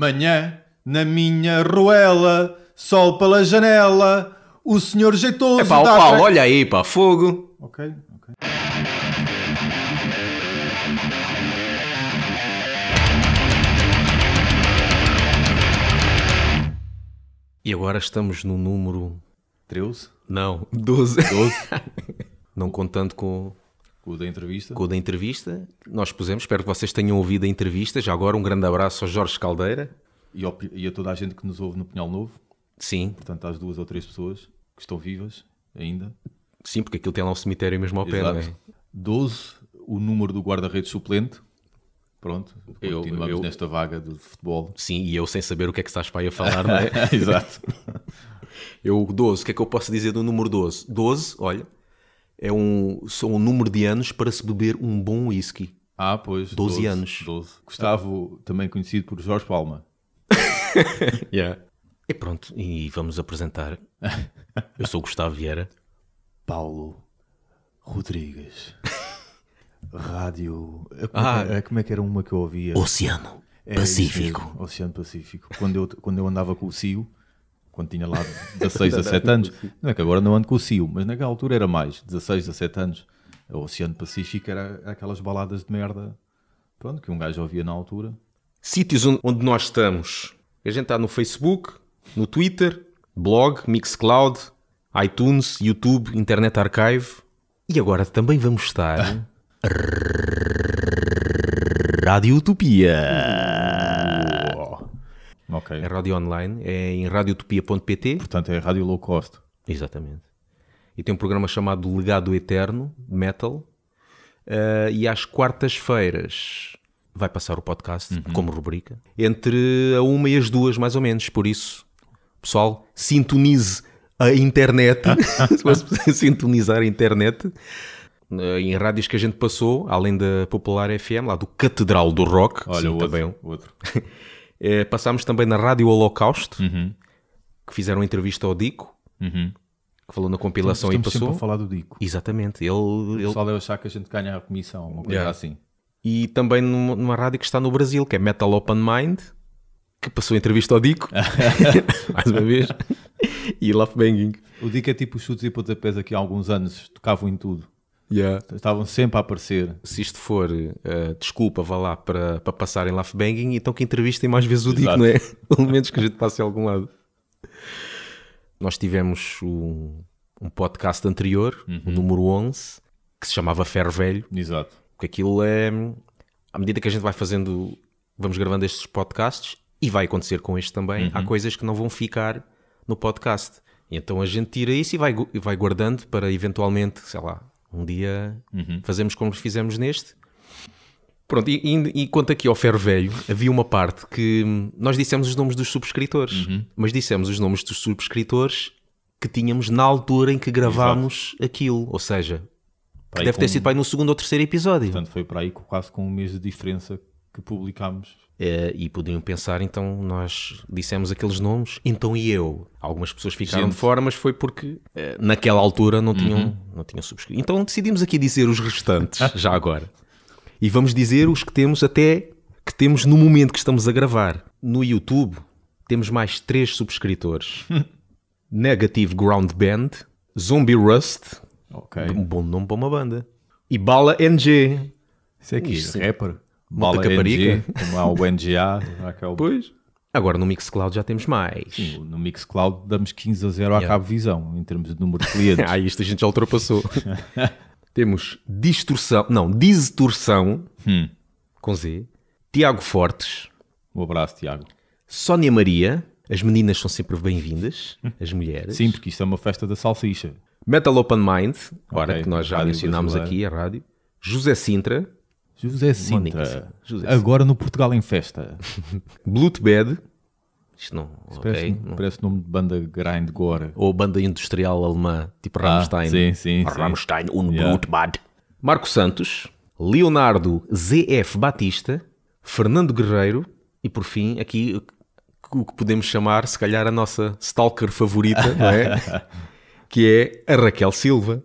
Manhã, na minha ruela, sol pela janela, o senhor jeitoso É pá, dá olha aí, pá, fogo. Ok, ok. E agora estamos no número. 13, Não, 12. 12, Não contando com, o da entrevista. com o da entrevista. Nós pusemos, espero que vocês tenham ouvido a entrevista. Já agora um grande abraço ao Jorge Caldeira. E, ao- e a toda a gente que nos ouve no Pinhal Novo, Sim, portanto, às duas ou três pessoas que estão vivas ainda. sim, porque aquilo tem lá um cemitério mesmo ao pé, não é? Exato. 12, o número do guarda-redes suplente. Pronto, Eu- continuamos eu- nesta vaga de futebol. Sim, e eu sem saber o que é que estás para aí a falar, não é? Exato. Eu, 12, o que é que eu posso dizer do número 12? 12, olha, é um, são um número de anos para se beber um bom whisky. Ah, pois. 12 anos. 12. Gustavo, também conhecido por Jorge Palma. E pronto, e vamos apresentar. Eu sou o Gustavo Vieira. Paulo Rodrigues. Rádio. Como, Ah. é, que- como é que era uma que eu ouvia? Oceano É isso mesmo, Oceano Pacífico. Quando eu, quando eu andava com o CIO, quando tinha lá 16 a 7 anos, não é que agora não ando com o CIO, mas naquela altura era mais, 16 a 7 anos. O Oceano Pacífico era aquelas baladas de merda, pronto, que um gajo ouvia na altura. Sítios onde, onde nós estamos. A gente está no Facebook, no Twitter, blog, Mixcloud, iTunes, YouTube, Internet Archive. E agora também vamos estar. Rádio Utopia. Ok. É rádio online, é em radiotopia.pt. Portanto, é rádio low cost. Exatamente. E tem um programa chamado Legado Eterno, Metal. Eh, e às quartas-feiras vai passar o podcast, como rubrica, entre a uma e as duas, mais ou menos. Por isso, pessoal, sintonize a internet. Sintonizar a internet. eh, Em rádios que a gente passou, além da Popular FM, lá do Catedral do Rock, Olha, sim, outro. também outro. Eh, passámos também na Rádio Holocausto, Uhum. que fizeram uma entrevista ao Dico, que falou na compilação Estamos e passou. a falar do Dico. Exatamente, ele, O ele- pessoal deve achar que a gente ganha a comissão, uma coisa Yeah. assim. e também numa, numa rádio que está no Brasil, que é Metal Open Mind, que passou a entrevista ao Dico, mais uma vez, e Love Banging. O Dico é tipo os chutes e pontapés aqui há alguns anos, tocavam em tudo. Yeah. Estavam sempre a aparecer. Se isto for eh, desculpa, vá lá para, para passarem Love Banging, então que entrevistem mais vezes o Dico, não é? Pelo menos que a gente passe a algum lado. Nós tivemos um, um podcast anterior, o número 11, que se chamava Ferro Velho, Exato. Porque aquilo é. À medida que a gente vai fazendo. Vamos gravando estes podcasts, e vai acontecer com este também, há coisas que não vão ficar no podcast. Então a gente tira isso e vai, e vai guardando para eventualmente, sei lá, um dia fazemos como fizemos neste. Pronto, e, e, e quanto aqui ao Ferro Velho, havia uma parte que nós dissemos os nomes dos subscritores, mas dissemos os nomes dos subscritores que tínhamos na altura em que gravámos aquilo. Ou seja, deve ter com- sido para aí no segundo ou terceiro episódio. Portanto, foi para aí quase com um mês de diferença que publicámos. Eh, e podiam pensar, então nós dissemos aqueles nomes, então e eu? Algumas pessoas ficaram Gente. de fora, mas foi porque eh, naquela altura não tinham, não tinham subscrito. Então decidimos aqui dizer os restantes, já agora. E vamos dizer os que temos até que temos no momento que estamos a gravar. No YouTube temos mais três subscritores: Negative Ground Band, Zombie Rust, Ok. um bom nome para uma banda, e Bala NG. Isso é aqui, Isto- rapper. Bala Caparica. NG, como há o NGA, aquele... Pois. Agora no Mixcloud já temos mais. Sim, no Mixcloud damos 15 a 0 à Yeah. Cabo Visão, em termos de número de clientes. Ah, isto a gente já ultrapassou. Temos distorção, não, distorção, Hum. com Z, Tiago Fortes, Um abraço, Tiago. Sónia Maria, as meninas são sempre bem-vindas, as mulheres. Sim, porque isto é uma festa da salsicha. Metal Open Mind, ora Ok, que nós já mencionámos aqui a rádio. José Sintra, José Sintra. José Agora no Portugal em festa. Bloodbed, isto não, Parece, não- parece nome de banda grindcore. ou banda industrial alemã, tipo Ah, Rammstein. sim, sim, sim. Rammstein und Yeah. Blutbad. Marco Santos, Leonardo ZF Batista, Fernando Guerreiro e por fim aqui o que podemos chamar, se calhar, a nossa stalker favorita, não é? que é a Raquel Silva,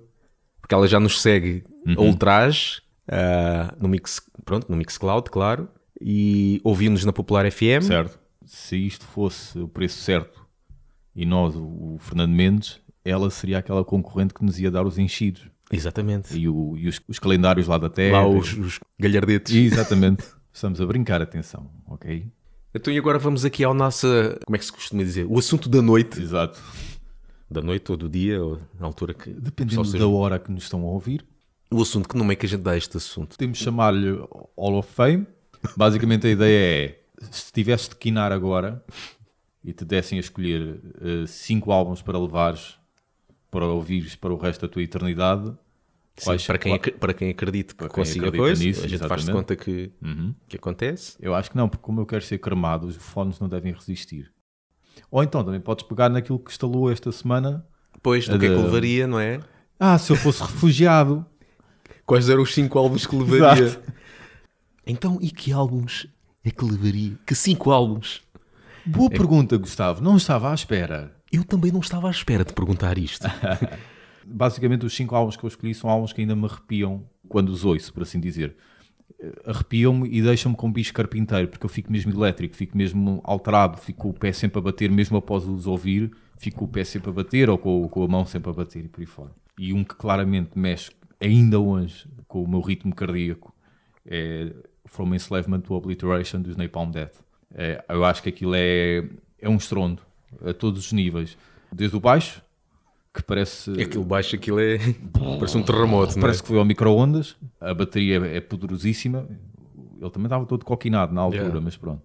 porque ela já nos segue a ultraje ah, no, Mix, pronto, no Mixcloud, claro, e ouviu-nos na Popular FM. Certo. se isto fosse o preço certo e nós, o, Fernando Mendes, ela seria aquela concorrente que nos ia dar os enchidos. Exatamente. E, o, e os, os calendários lá da Terra. Lá os, os galhardetes. Exatamente. Estamos a brincar, atenção, ok? Então e agora vamos aqui ao nosso, como é que se costuma dizer? O assunto da noite. Exato. Da noite ou do dia, ou na altura que... Dependendo seja- da hora que nos estão a ouvir. O assunto, que nome é que a gente dá a este assunto? Podemos chamar-lhe Hall of Fame. Basicamente a ideia é, se tivesse de quinar agora e te dessem a escolher eh, cinco álbuns para levares, para ouvires para o resto da tua eternidade, Sim, quais- para, quem, para quem acredita que quem consiga acredita coisa, nisso, a gente faz de conta que, que acontece. eu acho que não, porque como eu quero ser cremado, os fones não devem resistir. Ou então também podes pegar naquilo que instalou esta semana. Depois, do A que é que da- levaria, não é? Ah, se eu fosse refugiado. Quais eram os cinco álbuns que levaria? Exato. Então, e que álbuns é que levaria? Que cinco álbuns? Boa pergunta, Gustavo. Não estava à espera. Eu também não estava à espera de perguntar isto. Basicamente, os cinco álbuns que eu escolhi são álbuns que ainda me arrepiam quando os ouço, por assim dizer. Eh, Arrepiam-me e deixam-me com bicho carpinteiro, porque eu fico mesmo elétrico, fico mesmo alterado, fico com o pé sempre a bater, mesmo após os ouvir, fico com o pé sempre a bater ou com, com a mão sempre a bater e por aí fora. E um que claramente mexe ainda hoje com o meu ritmo cardíaco é From Enslavement to Obliteration dos Napalm Death. É, eu acho que aquilo é, é um estrondo a todos os níveis, desde o baixo, que parece Aquilo baixo, aquilo é. Parece um terremoto, é? Parece que foi ao micro-ondas, a bateria é poderosíssima. Ele também estava todo coquinado na altura, Yeah. mas pronto.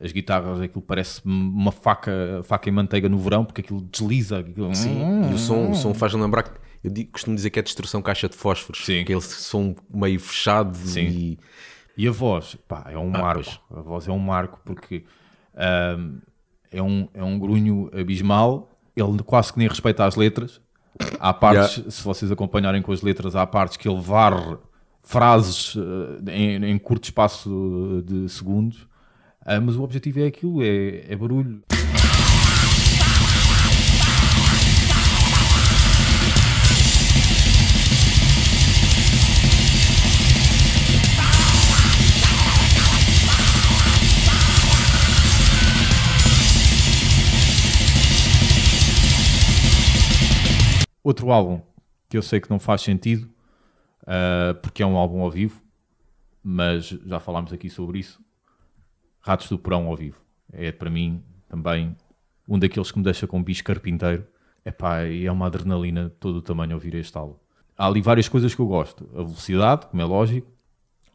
As guitarras, aquilo parece uma faca, faca em manteiga no verão, porque aquilo desliza. Aquilo... Sim, e o som, o som faz lembrar que. Eu digo- costumo dizer que é destruição caixa de fósforos. Sim. Aquele som meio fechado Sim. e. E a voz, pá, é um Ah, marco. pois. A voz é um marco porque ah, é, um, é um grunho abismal. Ele quase que nem respeita as letras. Há partes, se vocês acompanharem com as letras, há partes que ele varre frases ah, em, em curto espaço de segundos. Ah, mas o objetivo é aquilo, é, é barulho. Outro álbum que eu sei que não faz sentido, ah, porque é um álbum ao vivo, mas já falámos aqui sobre isso. Ratos do Porão ao vivo. É para mim também um daqueles que me deixa com bicho carpinteiro. Epá, é uma adrenalina todo o tamanho ouvir este álbum. Há ali várias coisas que eu gosto. A velocidade, como é lógico,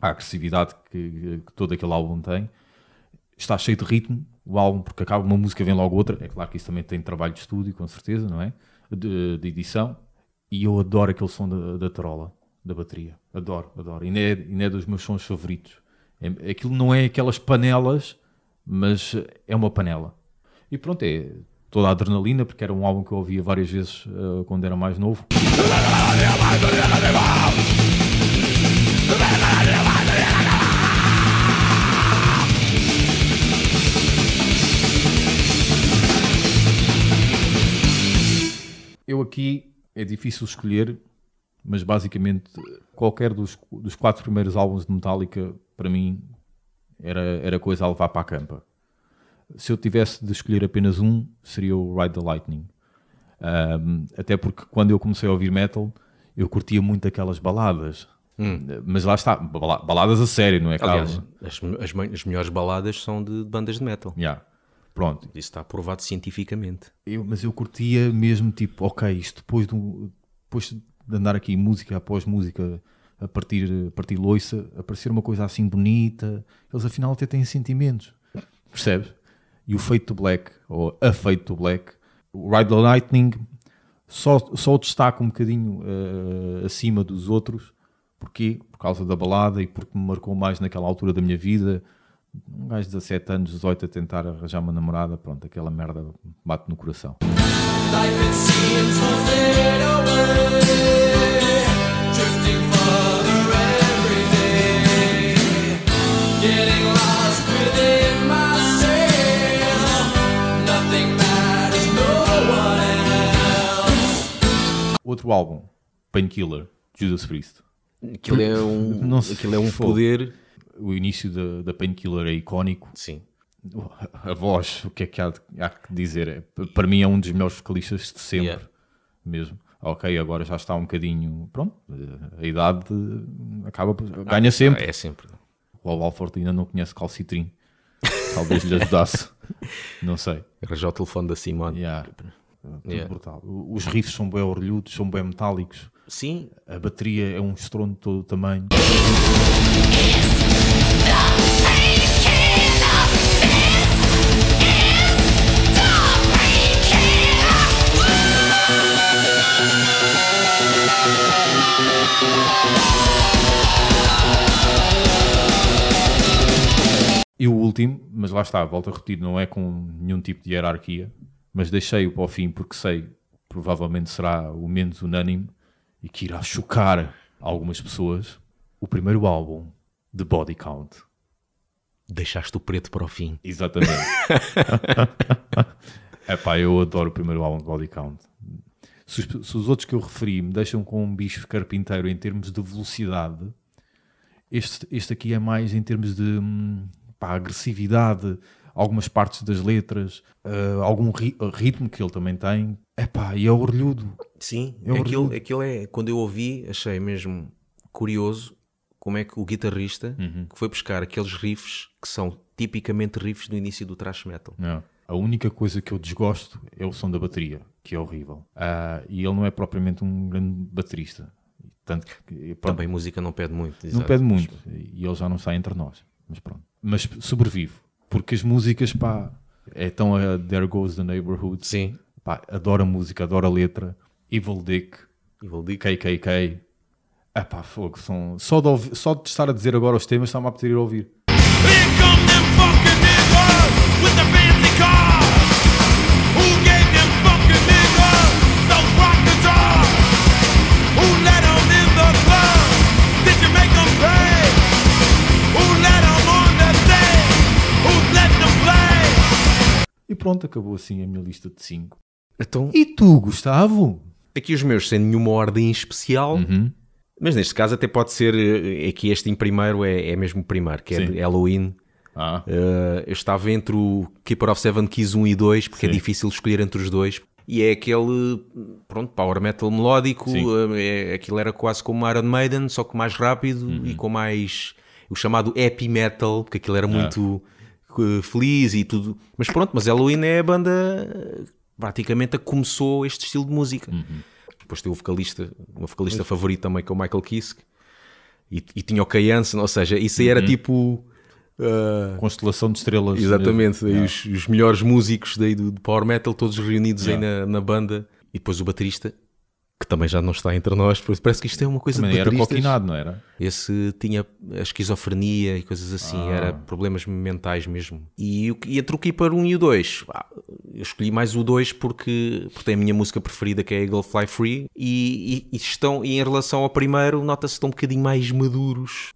a agressividade que, que todo aquele álbum tem. Está cheio de ritmo, o álbum, porque acaba uma música, vem logo outra. É claro que isso também tem trabalho de estúdio, com certeza, não é? De, de edição. E eu adoro aquele som da, da da bateria. Adoro, adoro. E é, é dos meus sons favoritos. É- aquilo não é aquelas panelas, mas é uma panela. E pronto, é toda a adrenalina, porque era um álbum que eu ouvia várias vezes eh, quando era mais novo. Eu aqui é difícil escolher, mas basicamente qualquer dos, dos quatro primeiros álbuns de Metallica, para mim, era, era coisa a levar para a campa. Se eu tivesse de escolher apenas um, seria o Ride the Lightning. Ahm, até porque quando eu comecei a ouvir metal, eu curtia muito aquelas baladas. Mas lá está, bala- baladas a sério, não é? Aliás, Calma. as, as, as melhores baladas são de bandas de metal. Yeah. Pronto, Isso está provado cientificamente. Eu, mas eu curtia mesmo, tipo, ok, isto depois, do, depois de andar aqui música após música a partir, a partir loiça, aparecer uma coisa assim bonita, eles afinal até têm sentimentos, percebes? E o Fate to Black, ou a Fate to Black, o Ride the Lightning, só, só o destaca um bocadinho eh, acima dos outros, porquê? Por causa da balada e porque me marcou mais naquela altura da minha vida. Um gajo de 17 anos, 18 a tentar arranjar uma namorada, pronto, aquela merda bate no coração. Outro álbum, Painkiller, Judas Priest. Aquilo é um, Não sei, aquilo é um fogo. poder. O início da, da Painkiller é icónico. Sim. a voz, o que é que há, de- há que dizer? É, para mim é um dos melhores vocalistas de sempre, Yeah. mesmo. Ok, agora já está um bocadinho, pronto, a idade acaba, por- ganha sempre. É sempre. O Al Alford ainda não conhece calcitrim, talvez lhe ajudasse, não sei. Arranjar o telefone da Simone. Yeah. Tudo Yeah. brutal. Os riffs são bem orlhudos, são bem metálicos. Sim, A bateria é um estrondo de todo o tamanho. E o último, mas lá está, volto a repetir, não é com nenhum tipo de hierarquia, mas deixei-o para o fim porque sei provavelmente será o menos unânime e que irá chocar algumas pessoas. O primeiro álbum de Body Count. deixaste o preto para o fim. Exatamente. é pá, eu adoro o primeiro álbum de Body Count. Se os, se os outros que eu referi me deixam com um bicho carpinteiro em termos de velocidade, este, este aqui é mais em termos de hum, pá, agressividade, algumas partes das letras, ah, algum ri- ritmo que ele também tem. É pá, e é orlhudo. Sim, É aquilo, orgulho. aquilo é. Quando eu ouvi, achei mesmo curioso como é que o guitarrista Uhum. que foi buscar aqueles riffs que são tipicamente riffs do início do thrash metal. A única coisa que eu desgosto é o som da bateria, que é horrível. Ah, e ele não é propriamente um grande baterista. Tanto que, pronto, Também música não pede muito. não pede muito. E ele já não está entre nós. Mas pronto. Mas sobrevive. Porque as músicas, pá, é tão a There Goes the Neighborhood. Sim, Pá, adoro a música, adoro a letra. Evil Dick, Evil Dick. KKK. Ah pá, fogo. São... Só, de ouvir- só de estar a dizer agora os temas, está-me a pedir a ouvir. E pronto, acabou assim a minha lista de 5. Então, E tu, Gustavo? aqui os meus sem nenhuma ordem especial, Uhum. Mas neste caso até pode ser. eh, Aqui este em primeiro é, é mesmo o primeiro, que é Sim. de Halloween. Ah, Uh, eu estava entre o Keeper of Seven Keys 1 e 2, porque é Sim. difícil escolher entre os dois. E é aquele, pronto, power metal melódico. Uh, é, aquilo era quase como Iron Maiden, só que mais rápido Uhum. e com mais. o chamado happy metal, porque Ah. aquilo era muito uh, feliz e tudo. Mas pronto, mas Halloween é a banda praticamente a que começou este estilo de música. Uhum. Depois tem o vocalista, o meu vocalista favorito também, que é o Michael Kiske. E, e tinha o Kay Hansen, ou seja, isso aí Uhum. era tipo. uh, constelação de estrelas. Exatamente, mesmo. aí Ah. os, os melhores músicos daí do, do Power Metal, todos reunidos aí Yeah. na, na banda, e depois o baterista, que também já não está entre nós, por isso parece que isto é uma coisa Também de era coquinado, não era? Esse tinha a esquizofrenia e coisas assim, Ah. era problemas mentais mesmo. E, o- e entre o Keeper 1 e o 2, pá, eu escolhi mais o 2 porque, porque tem a minha música preferida que é Eagle Fly Free, e, e- e estão, e em relação ao primeiro, nota-se que estão um bocadinho mais maduros.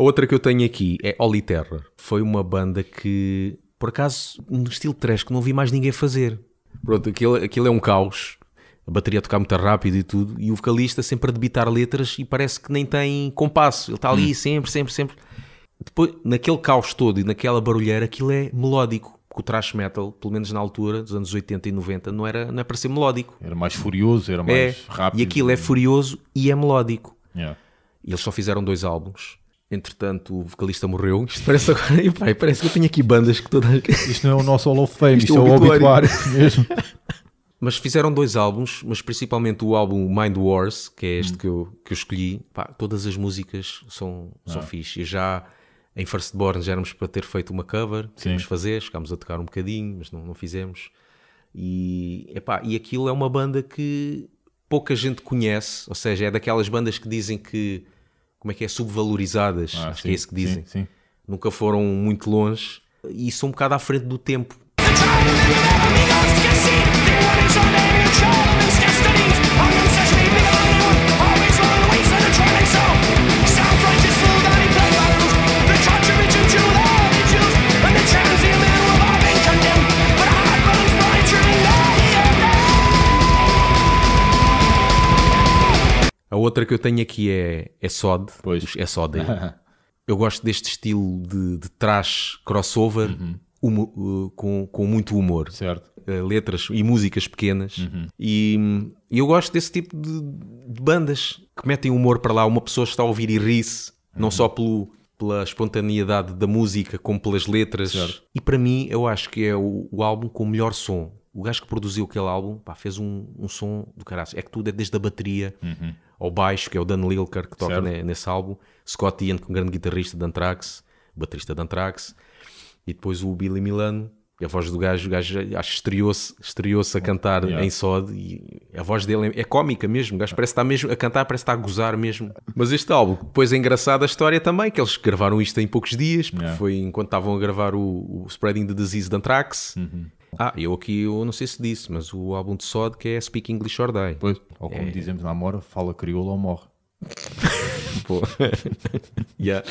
A outra que eu tenho aqui é Holy Terror. Foi uma banda que, por acaso, no estilo trash, que não vi mais ninguém fazer. Pronto, aquilo, aquilo é um caos. A bateria a tocar muito rápido e tudo. E o vocalista sempre a debitar letras e parece que nem tem compasso. Ele está ali sempre, sempre, sempre. Depois, naquele caos todo e naquela barulheira, aquilo é melódico. Porque o thrash metal, pelo menos na altura, dos anos 80 e 90, não, era, não é para ser melódico. Era mais furioso, era É, mais rápido. e aquilo é furioso e é melódico. Yeah. E eles só fizeram dois álbuns. Entretanto, o vocalista morreu. Isto parece agora. E, pá, parece que eu tenho aqui bandas que todas. Isto não é o nosso Hall of Fame, Isto isto, é o é o obituário. mesmo. Mas fizeram dois álbuns, mas principalmente o álbum Mind Wars, que é este que, eu, que eu escolhi. Pá, todas as músicas são, são fixe. E já em Firstborn já éramos para ter feito uma cover, queríamos fazer, chegámos a tocar um bocadinho, mas não, não fizemos. E, epá, e aquilo é uma banda que pouca gente conhece, ou seja, é daquelas bandas que dizem que, como é que é, subvalorizadas, Ah, acho sim, que é isso que dizem. Sim, sim. Nunca foram muito longe e são um bocado à frente do tempo. Outra que eu tenho aqui é, é Sod. Pois. É Sod. é. eu gosto deste estilo de, de trash crossover humo- uh, com, com muito humor. Certo. Uh, letras e músicas pequenas. E, hum, e eu gosto desse tipo de, de bandas que metem humor para lá. Uma pessoa está a ouvir e ri-se, não só pelo, pela espontaneidade da música, como pelas letras. Certo. E para mim, eu acho que é o, o álbum com o melhor som. O gajo que produziu aquele álbum pá, fez um, um som do caralho. É que tudo é desde a bateria ao baixo, que é o Dan Lilker que toca ne- nesse álbum. Scott Ian, que é um grande guitarrista de Anthrax, baterista de Anthrax. E depois o Billy Milano. E a voz do gajo, o gajo acho que estreou-se estreou a cantar Yeah. em Sod e a voz dele é, é cómica mesmo. O gajo parece estar mesmo a cantar, parece estar a gozar mesmo. Mas este álbum, depois é engraçada a história também, que eles gravaram isto em poucos dias, porque Yeah. foi enquanto estavam a gravar o, o Spreading the Disease de Anthrax. Uhum. Ah, eu aqui, eu não sei se disse, mas o álbum de Sod que é Speak English or Die. Pois. Ou como dizemos na Amora, fala crioulo ou morre. Pô. Yeah.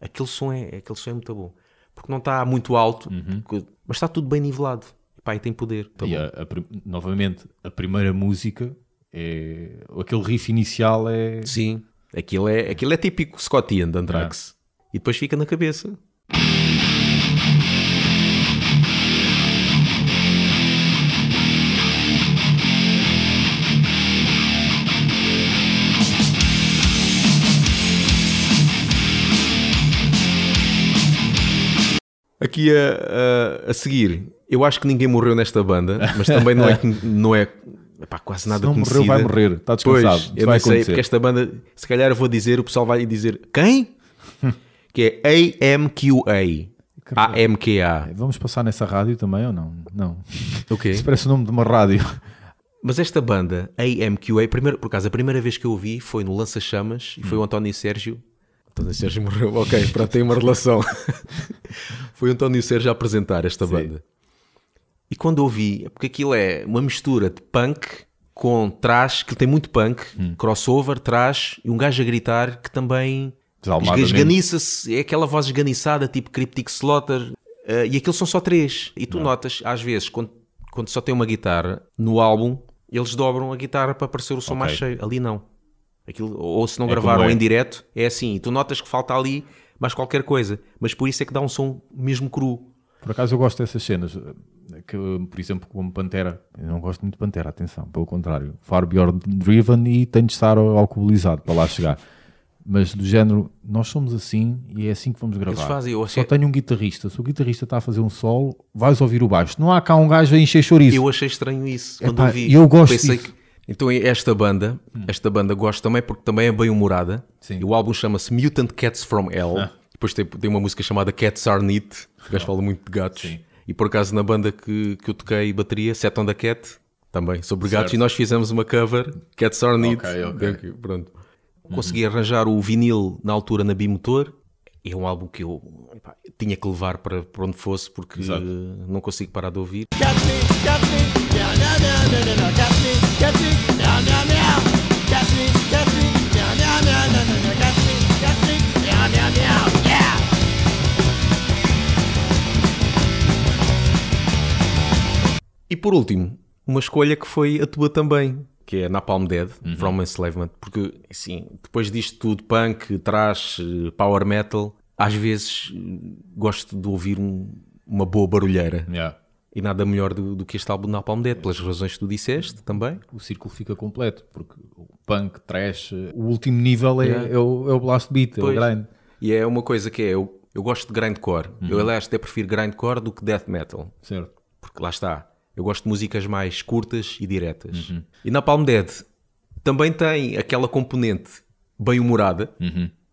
Aquele, som é, aquele som é muito bom. Porque não está muito alto, porque- mas está tudo bem nivelado. E, pá, e tem poder. Tá Uhum. E a- a novamente, a primeira música é. Aquele riff inicial é. Sim, aquilo é, aquilo é típico Scottian de Anthrax. E depois fica na cabeça. Aqui a, a, a seguir, eu acho que ninguém morreu nesta banda, mas também não é, não é epá, quase nada Se não conhecida. morreu, vai morrer. Está descansado. Pois, eu não sei, porque esta banda, se calhar eu vou dizer, o pessoal vai dizer quem? que é AMQA. AMQA. Vamos passar nessa rádio também ou não? Não. O quê? Isso parece o nome de uma rádio. Mas esta banda, AMQA, primeiro, por acaso, a primeira vez que eu ouvi foi no Lança Chamas e foi o António Sérgio. António Sérgio morreu, ok, pronto, tem uma relação. foi o António Sérgio a apresentar esta banda. E quando ouvi, é porque aquilo é uma mistura de punk com trash, que tem muito punk, crossover, trash, e um gajo a gritar que também esganiça-se, é aquela voz esganiçada, tipo Cryptic Slaughter, eh, e aqueles são só três. E tu notas, às vezes, quando, quando só tem uma guitarra no álbum, eles dobram a guitarra para parecer o som Ok. mais cheio. Ali não. Aquilo, ou se não É gravaram é. em direto, é assim. E tu notas que falta ali mais qualquer coisa. Mas por isso é que dá um som mesmo cru. Por acaso eu gosto dessas cenas. eh, Que, por exemplo, como Pantera. Eu não gosto muito de Pantera, atenção. Pelo contrário. Far Beyond Driven e tem de estar alcoolizado para lá chegar. Mas do género, nós somos assim e é assim que vamos gravar. Fazem, eu Só tenho um guitarrista. Se o guitarrista está a fazer um solo, vais ouvir o baixo. Não há cá um gajo a encher chouriço. Eu achei estranho isso quando Epá, ouvi. eu gosto Pensei disso. que- Então esta banda, esta banda gosto também porque também é bem humorada. Sim. E o álbum chama-se Mutant Cats from Hell. Ah. Depois tem, tem uma música chamada Cats Are Neat. O gajo fala muito de gatos. Sim. E por acaso na banda que, que eu toquei bateria, Set on the Cat, também sobre gatos. Certo. E nós fizemos uma cover, Cats Are Neat. Ok, ok. Daqui, Pronto. Consegui arranjar o vinil na altura na Bimotor. É um álbum que eu epá, tinha que levar para, para onde fosse porque Exato. não consigo parar de ouvir. E por último, uma escolha que foi a tua também, que é Napalm Dead, From Enslavement, porque assim, depois disto tudo, punk, trash, power metal, às vezes gosto de ouvir um- uma boa barulheira. Yeah. E nada melhor do, do que este álbum Napalm Dead, pelas razões que tu disseste também. O círculo fica completo. Porque o punk, trash, o último nível é, Yeah. é o, é o blast beat, é Pois. o grind. E é uma coisa que é, eu, eu gosto de grindcore. Eu, aliás, até prefiro grindcore do que death metal. Certo. porque lá está, eu gosto de músicas mais curtas e diretas. E na Palm Dead também tem aquela componente bem humorada.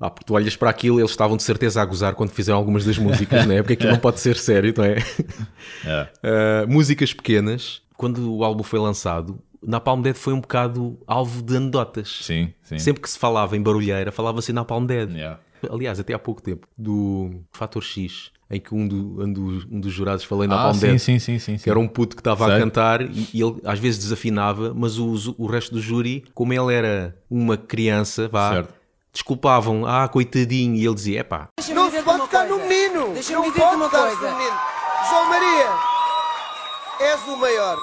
Ah, porque tu olhas para aquilo, eles estavam de certeza a gozar quando fizeram algumas das músicas, não é? Porque aquilo não pode ser sério, não é? É. Ah, músicas pequenas. Quando o álbum foi lançado, na Palm Dead foi um bocado alvo de anedotas. Sim, sim. Sempre que se falava em barulheira, falava-se na Palm Dead. Yeah. Aliás, até há pouco tempo, do Fator X, em que um, do- um dos, um dos jurados falei na Ah, Palm sim, Dead sim, sim, sim, sim. que era um puto que estava a cantar e, e ele às vezes desafinava, mas o, o resto do júri, como ele era uma criança, vá, Certo. Desculpavam, ah, coitadinho, e ele dizia, epá, Não se pode tocar no menino! Deixa-me pode uma coisa. no menino! João Maria, és o maior.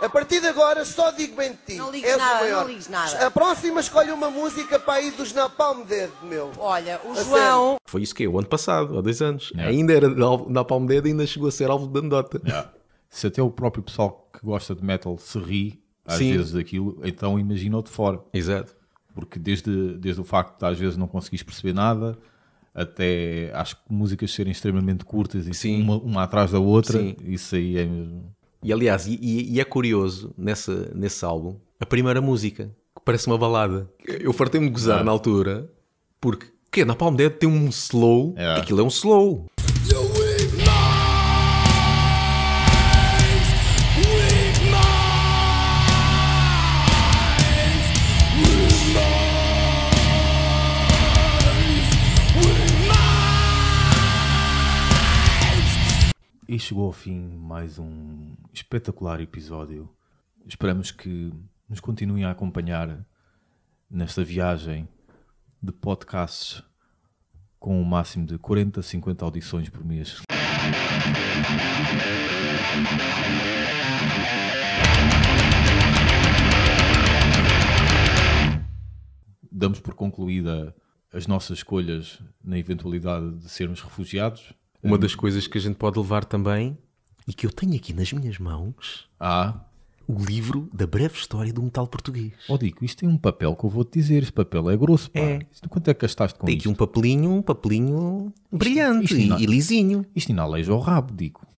A partir de agora só digo bem de ti. Não ligues És o nada, maior. não ligues nada. A próxima escolhe uma música para ir dos Napalm Dead, meu. Olha, o A João. Foi isso que é, o ano passado, há dois anos. Yeah. Ainda era de alvo- na Palm Dead, ainda chegou a ser alvo de andota. Se até o próprio pessoal que gosta de metal se ri às Sim. vezes daquilo, então imagina-o de fora. Exato. Porque desde, desde o facto de às vezes não conseguires perceber nada, até acho que músicas serem extremamente curtas e Sim. uma, uma atrás da outra, Sim. isso aí é mesmo. E aliás, e, e- é curioso nessa, nesse álbum, a primeira música, que parece uma balada. Eu fartei-me de gozar Ah. na altura, porque que na Palm Dead tem um slow, É. aquilo é um slow. E chegou ao fim mais um espetacular episódio. Esperamos que nos continuem a acompanhar nesta viagem de podcasts com o máximo de 40, 50 audições por mês. Damos por concluída as nossas escolhas na eventualidade de sermos refugiados. Uma das coisas que a gente pode levar também, e que eu tenho aqui nas minhas mãos, Ah, o livro da breve história do metal português. Ó Dico, isto tem um papel que eu vou-te dizer. Este papel é grosso, pá. É. Isto, quanto é que gastaste com Tem isto? aqui um papelinho, um papelinho brilhante isto e, e lisinho. Isto ainda aleija o rabo, Dico.